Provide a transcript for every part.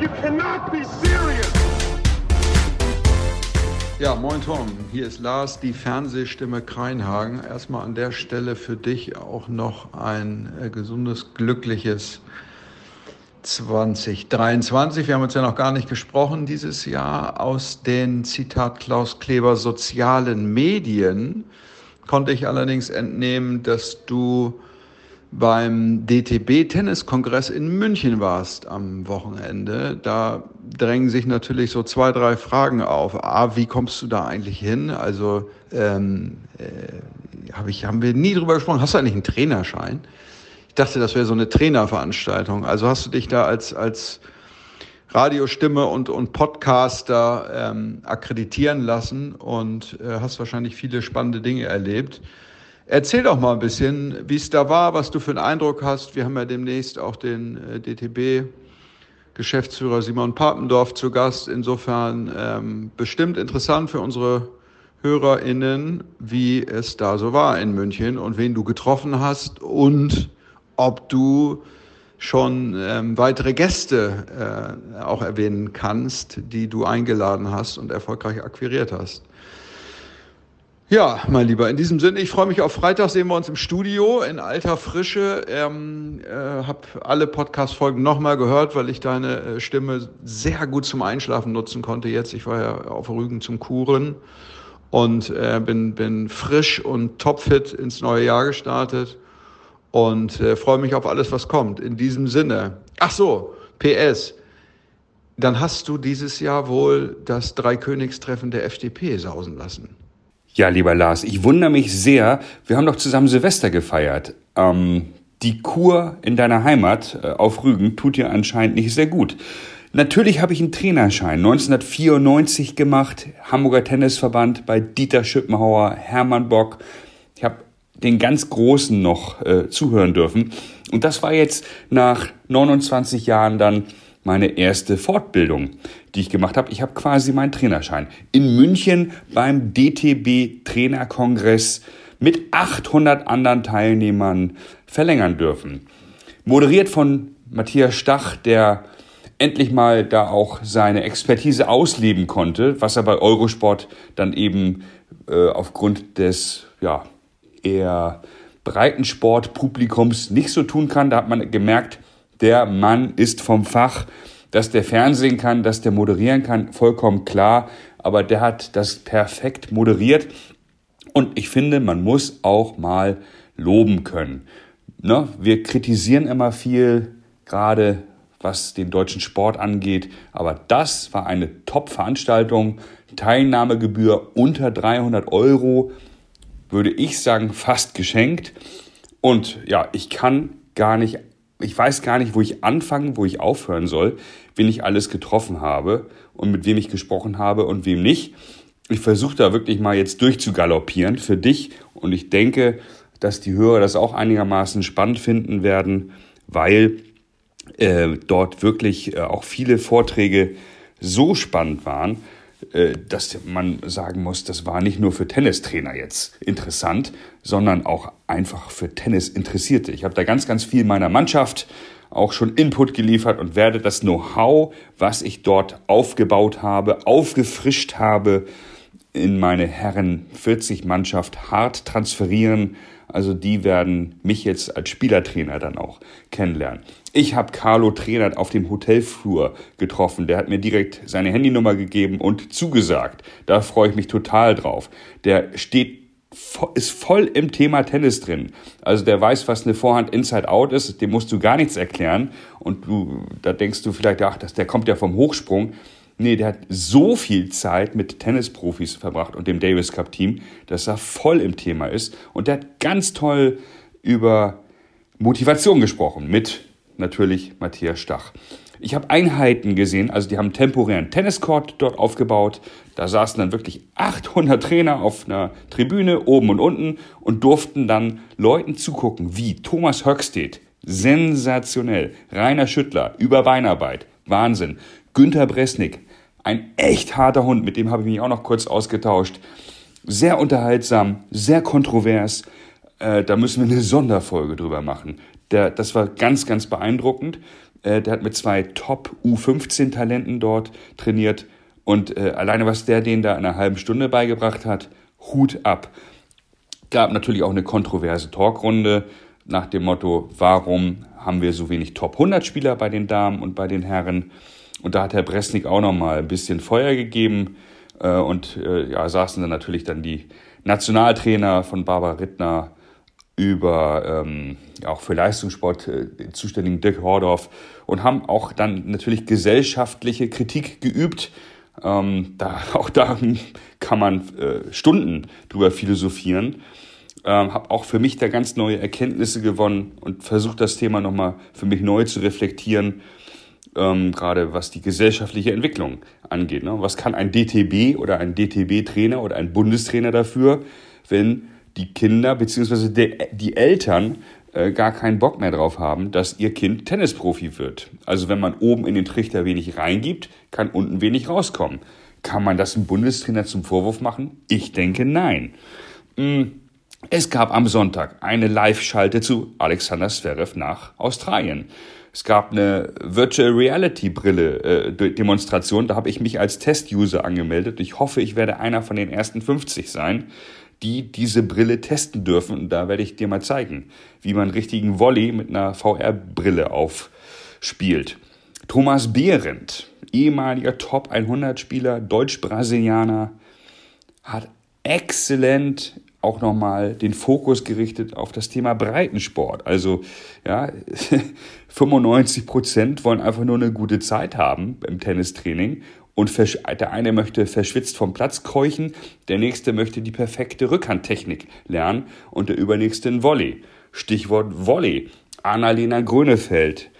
You cannot be serious. Ja, moin Tom, hier ist Lars, die Fernsehstimme Kreinhagen. Erstmal an der Stelle für dich auch noch ein äh, gesundes, glückliches 2023. Wir haben uns ja noch gar nicht gesprochen dieses Jahr. Aus den Zitat Klaus Kleber sozialen Medien konnte ich allerdings entnehmen, dass du beim DTB-Tenniskongress in München warst am Wochenende. Da drängen sich natürlich so zwei, drei Fragen auf. A, wie kommst du da eigentlich hin? Also ähm, äh, hab ich, haben wir nie drüber gesprochen. Hast du eigentlich einen Trainerschein? Ich dachte, das wäre so eine Trainerveranstaltung. Also hast du dich da als, als Radiostimme und, und Podcaster ähm, akkreditieren lassen und äh, hast wahrscheinlich viele spannende Dinge erlebt. Erzähl doch mal ein bisschen, wie es da war, was du für einen Eindruck hast. Wir haben ja demnächst auch den äh, DTB Geschäftsführer Simon Papendorf zu Gast. Insofern ähm, bestimmt interessant für unsere HörerInnen, wie es da so war in München und wen du getroffen hast und ob du schon ähm, weitere Gäste äh, auch erwähnen kannst, die du eingeladen hast und erfolgreich akquiriert hast. Ja, mein Lieber, in diesem Sinne, ich freue mich auf Freitag, sehen wir uns im Studio in alter Frische. Ähm, äh, habe alle Podcast-Folgen nochmal gehört, weil ich deine äh, Stimme sehr gut zum Einschlafen nutzen konnte jetzt. Ich war ja auf Rügen zum Kuren und äh, bin, bin frisch und topfit ins neue Jahr gestartet und äh, freue mich auf alles, was kommt. In diesem Sinne. Ach so, PS. Dann hast du dieses Jahr wohl das Dreikönigstreffen der FDP sausen lassen. Ja, lieber Lars, ich wundere mich sehr. Wir haben doch zusammen Silvester gefeiert. Ähm, die Kur in deiner Heimat äh, auf Rügen tut dir anscheinend nicht sehr gut. Natürlich habe ich einen Trainerschein 1994 gemacht, Hamburger Tennisverband bei Dieter Schippenhauer, Hermann Bock. Ich habe den ganz Großen noch äh, zuhören dürfen. Und das war jetzt nach 29 Jahren dann meine erste Fortbildung, die ich gemacht habe. Ich habe quasi meinen Trainerschein in München beim DTB Trainerkongress mit 800 anderen Teilnehmern verlängern dürfen. Moderiert von Matthias Stach, der endlich mal da auch seine Expertise ausleben konnte, was er bei Eurosport dann eben äh, aufgrund des ja eher Breitensportpublikums nicht so tun kann. Da hat man gemerkt, der Mann ist vom Fach, dass der Fernsehen kann, dass der moderieren kann, vollkommen klar. Aber der hat das perfekt moderiert. Und ich finde, man muss auch mal loben können. Ne? Wir kritisieren immer viel, gerade was den deutschen Sport angeht. Aber das war eine Top-Veranstaltung. Teilnahmegebühr unter 300 Euro, würde ich sagen, fast geschenkt. Und ja, ich kann gar nicht ich weiß gar nicht, wo ich anfangen, wo ich aufhören soll, wen ich alles getroffen habe und mit wem ich gesprochen habe und wem nicht. Ich versuche da wirklich mal jetzt durchzugaloppieren für dich und ich denke, dass die Hörer das auch einigermaßen spannend finden werden, weil äh, dort wirklich äh, auch viele Vorträge so spannend waren, dass man sagen muss, das war nicht nur für Tennistrainer jetzt interessant, sondern auch einfach für Tennis Interessierte. Ich habe da ganz, ganz viel meiner Mannschaft auch schon Input geliefert und werde das Know-how, was ich dort aufgebaut habe, aufgefrischt habe, in meine Herren 40 Mannschaft hart transferieren. Also die werden mich jetzt als Spielertrainer dann auch kennenlernen. Ich habe Carlo Trainer auf dem Hotelflur getroffen. Der hat mir direkt seine Handynummer gegeben und zugesagt. Da freue ich mich total drauf. Der steht ist voll im Thema Tennis drin. Also der weiß, was eine Vorhand Inside Out ist, dem musst du gar nichts erklären. Und du, da denkst du vielleicht, ach, der kommt ja vom Hochsprung. Nee, der hat so viel Zeit mit Tennisprofis verbracht und dem Davis Cup Team, dass er voll im Thema ist. Und der hat ganz toll über Motivation gesprochen mit natürlich Matthias Stach. Ich habe Einheiten gesehen, also die haben temporären Tenniscourt dort aufgebaut. Da saßen dann wirklich 800 Trainer auf einer Tribüne oben und unten und durften dann Leuten zugucken, wie Thomas Höckstedt, sensationell, Rainer Schüttler über Beinarbeit, Wahnsinn, Günter Bresnik, ein echt harter Hund, mit dem habe ich mich auch noch kurz ausgetauscht. Sehr unterhaltsam, sehr kontrovers. Äh, da müssen wir eine Sonderfolge drüber machen. Der, das war ganz, ganz beeindruckend. Äh, der hat mit zwei Top U15-Talenten dort trainiert. Und äh, alleine, was der denen da in einer halben Stunde beigebracht hat, Hut ab. Gab natürlich auch eine kontroverse Talkrunde nach dem Motto, warum haben wir so wenig Top 100 Spieler bei den Damen und bei den Herren? Und da hat Herr Bresnik auch nochmal ein bisschen Feuer gegeben. Äh, und äh, ja, saßen dann natürlich dann die Nationaltrainer von Barbara Rittner über ähm, auch für Leistungssport äh, zuständigen Dirk Hordorf und haben auch dann natürlich gesellschaftliche Kritik geübt. Ähm, da, auch da kann man äh, Stunden drüber philosophieren. Ähm, habe auch für mich da ganz neue Erkenntnisse gewonnen und versucht das Thema nochmal für mich neu zu reflektieren, ähm, gerade was die gesellschaftliche Entwicklung angeht. Ne? Was kann ein DTB oder ein DTB-Trainer oder ein Bundestrainer dafür, wenn die Kinder bzw. die Eltern äh, gar keinen Bock mehr drauf haben, dass ihr Kind Tennisprofi wird. Also wenn man oben in den Trichter wenig reingibt, kann unten wenig rauskommen. Kann man das einem Bundestrainer zum Vorwurf machen? Ich denke nein. Hm, es gab am Sonntag eine Live-Schalte zu Alexander Zverev nach Australien. Es gab eine Virtual Reality Brille äh, Demonstration, da habe ich mich als Test-User angemeldet. Ich hoffe, ich werde einer von den ersten 50 sein die diese Brille testen dürfen. Und da werde ich dir mal zeigen, wie man richtigen Volley mit einer VR-Brille aufspielt. Thomas Behrendt, ehemaliger Top 100 Spieler, Deutsch-Brasilianer, hat exzellent auch nochmal den Fokus gerichtet auf das Thema Breitensport. Also ja, 95 Prozent wollen einfach nur eine gute Zeit haben im Tennistraining und der eine möchte verschwitzt vom Platz keuchen, der nächste möchte die perfekte Rückhandtechnik lernen und der übernächste ein Volley. Stichwort Volley. Annalena Grönefeld,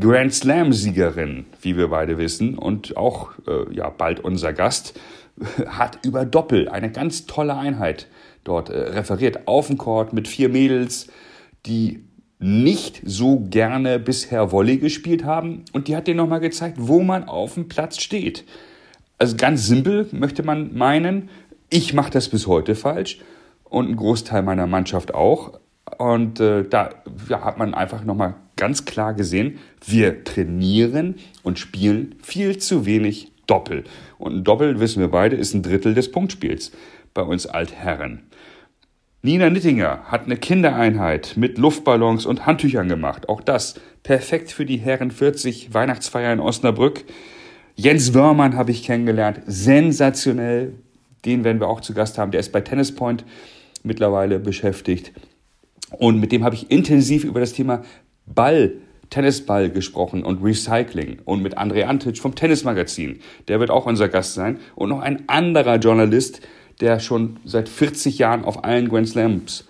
Grand Slam-Siegerin, wie wir beide wissen, und auch äh, ja, bald unser Gast, hat über Doppel eine ganz tolle Einheit dort äh, referiert. Auf dem Court mit vier Mädels, die nicht so gerne bisher Volley gespielt haben und die hat dir nochmal gezeigt, wo man auf dem Platz steht. Also ganz simpel möchte man meinen, ich mache das bis heute falsch und ein Großteil meiner Mannschaft auch. Und äh, da ja, hat man einfach nochmal ganz klar gesehen, wir trainieren und spielen viel zu wenig Doppel. Und ein Doppel, wissen wir beide, ist ein Drittel des Punktspiels bei uns Altherren. Nina Nittinger hat eine Kindereinheit mit Luftballons und Handtüchern gemacht. Auch das perfekt für die Herren 40 Weihnachtsfeier in Osnabrück. Jens Wörmann habe ich kennengelernt. Sensationell. Den werden wir auch zu Gast haben. Der ist bei Tennis Point mittlerweile beschäftigt. Und mit dem habe ich intensiv über das Thema Ball, Tennisball gesprochen und Recycling. Und mit André Antic vom Tennismagazin. Der wird auch unser Gast sein. Und noch ein anderer Journalist, der schon seit 40 Jahren auf allen Grand Slams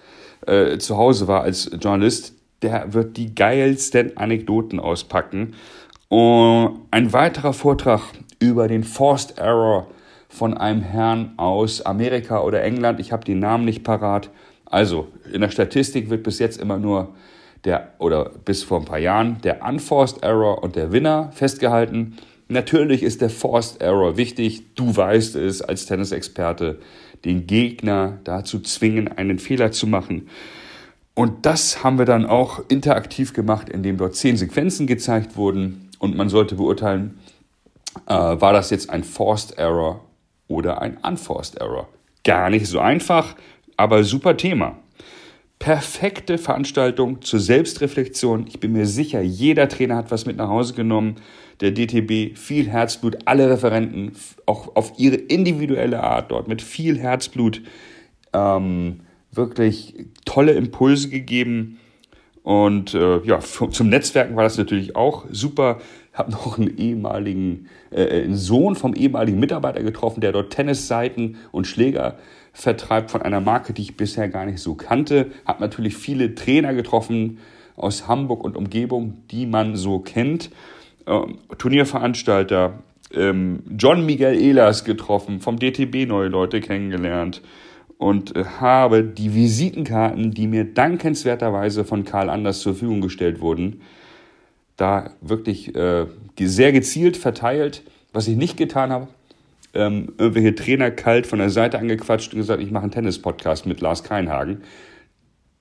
äh, zu Hause war als Journalist, der wird die geilsten Anekdoten auspacken. Und ein weiterer Vortrag über den Forced Error von einem Herrn aus Amerika oder England. Ich habe den Namen nicht parat. Also, in der Statistik wird bis jetzt immer nur der, oder bis vor ein paar Jahren, der Unforced Error und der Winner festgehalten. Natürlich ist der Forced Error wichtig. Du weißt es als Tennisexperte, den Gegner dazu zwingen, einen Fehler zu machen. Und das haben wir dann auch interaktiv gemacht, indem dort zehn Sequenzen gezeigt wurden und man sollte beurteilen, äh, war das jetzt ein Forced Error oder ein Unforced Error. Gar nicht so einfach, aber super Thema perfekte Veranstaltung zur Selbstreflexion. Ich bin mir sicher, jeder Trainer hat was mit nach Hause genommen. Der DTB, viel Herzblut, alle Referenten, auch auf ihre individuelle Art dort mit viel Herzblut ähm, wirklich tolle Impulse gegeben. Und äh, ja, zum Netzwerken war das natürlich auch super. Habe noch einen ehemaligen, äh, einen Sohn vom ehemaligen Mitarbeiter getroffen, der dort Tennisseiten und Schläger vertreibt von einer Marke, die ich bisher gar nicht so kannte. Habe natürlich viele Trainer getroffen aus Hamburg und Umgebung, die man so kennt. Ähm, Turnierveranstalter, ähm, John Miguel Ehlers getroffen, vom DTB neue Leute kennengelernt und äh, habe die Visitenkarten, die mir dankenswerterweise von Karl Anders zur Verfügung gestellt wurden, da wirklich äh, sehr gezielt verteilt. Was ich nicht getan habe, ähm, irgendwelche Trainer kalt von der Seite angequatscht und gesagt, ich mache einen Tennis-Podcast mit Lars Keinhagen.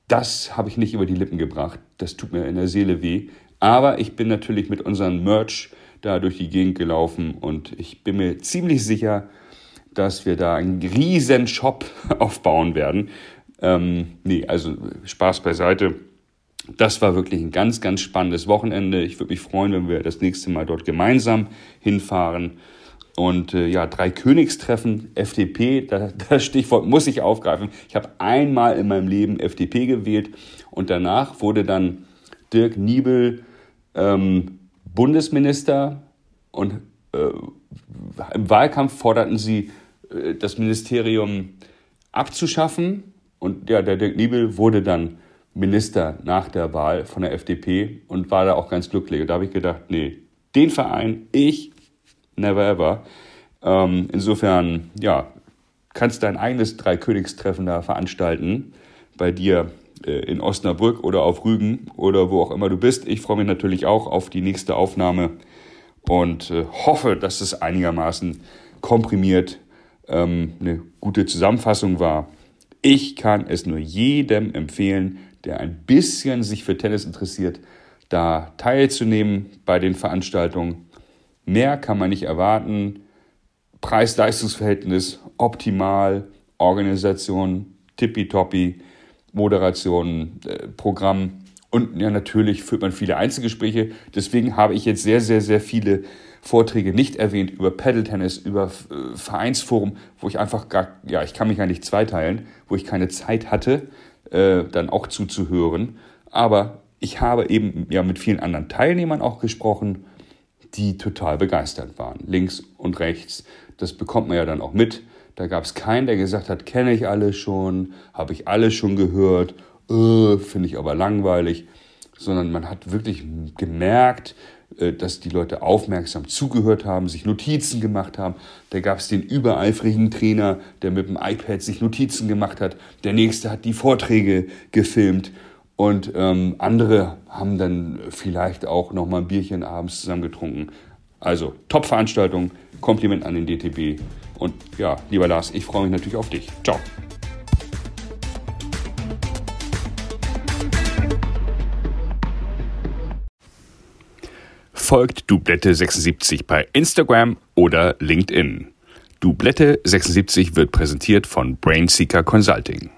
Das habe ich nicht über die Lippen gebracht. Das tut mir in der Seele weh. Aber ich bin natürlich mit unserem Merch da durch die Gegend gelaufen und ich bin mir ziemlich sicher, dass wir da einen riesen Shop aufbauen werden. Ähm, nee, also Spaß beiseite. Das war wirklich ein ganz, ganz spannendes Wochenende. Ich würde mich freuen, wenn wir das nächste Mal dort gemeinsam hinfahren. Und äh, ja, drei Königstreffen, FDP, da, das Stichwort muss ich aufgreifen. Ich habe einmal in meinem Leben FDP gewählt und danach wurde dann Dirk Niebel ähm, Bundesminister und äh, im Wahlkampf forderten sie, äh, das Ministerium abzuschaffen. Und ja, der Dirk Niebel wurde dann Minister nach der Wahl von der FDP und war da auch ganz glücklich. Und da habe ich gedacht, nee, den Verein, ich, never ever. Ähm, insofern, ja, kannst dein eigenes Dreikönigstreffen da veranstalten bei dir äh, in Osnabrück oder auf Rügen oder wo auch immer du bist. Ich freue mich natürlich auch auf die nächste Aufnahme und äh, hoffe, dass es einigermaßen komprimiert ähm, eine gute Zusammenfassung war. Ich kann es nur jedem empfehlen, der ein bisschen sich für Tennis interessiert, da teilzunehmen bei den Veranstaltungen. Mehr kann man nicht erwarten. Preis-Leistungs-Verhältnis optimal, Organisation tippitoppi, Moderation, äh, Programm und ja, natürlich führt man viele Einzelgespräche. Deswegen habe ich jetzt sehr, sehr, sehr viele Vorträge nicht erwähnt über Paddle Tennis, über äh, Vereinsforum, wo ich einfach gar, ja, ich kann mich ja nicht zweiteilen, wo ich keine Zeit hatte, äh, dann auch zuzuhören. Aber ich habe eben ja mit vielen anderen Teilnehmern auch gesprochen, die total begeistert waren. Links und rechts. Das bekommt man ja dann auch mit. Da gab es keinen, der gesagt hat, kenne ich alle schon, habe ich alle schon gehört, äh, finde ich aber langweilig. Sondern man hat wirklich gemerkt, äh, dass die Leute aufmerksam zugehört haben, sich Notizen gemacht haben. Da gab es den übereifrigen Trainer, der mit dem iPad sich Notizen gemacht hat. Der nächste hat die Vorträge gefilmt. Und ähm, andere haben dann vielleicht auch noch mal ein Bierchen abends zusammen getrunken. Also Top-Veranstaltung, Kompliment an den DTB. Und ja, lieber Lars, ich freue mich natürlich auf dich. Ciao. folgt Dublette76 bei Instagram oder LinkedIn. Dublette76 wird präsentiert von Brainseeker Consulting.